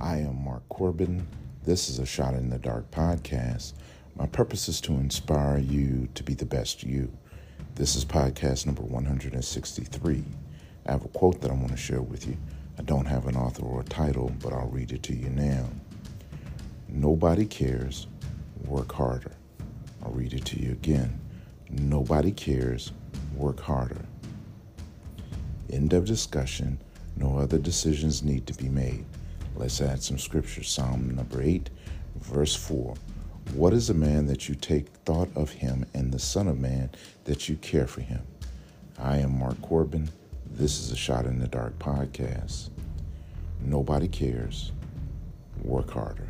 I am Mark Corbin. This is a Shot in the Dark podcast. My purpose is to inspire you to be the best you. This is podcast number 163. I have a quote that I want to share with you. I don't have an author or a title, but I'll read it to you now. Nobody cares, work harder. I'll read it to you again. Nobody cares, work harder. End of discussion. No other decisions need to be made. Let's add some scripture. Psalm number 8, verse 4. What is a man that you take thought of him, and the Son of Man that you care for him? I am Mark Corbin. This is a Shot in the Dark podcast. Nobody cares. Work harder.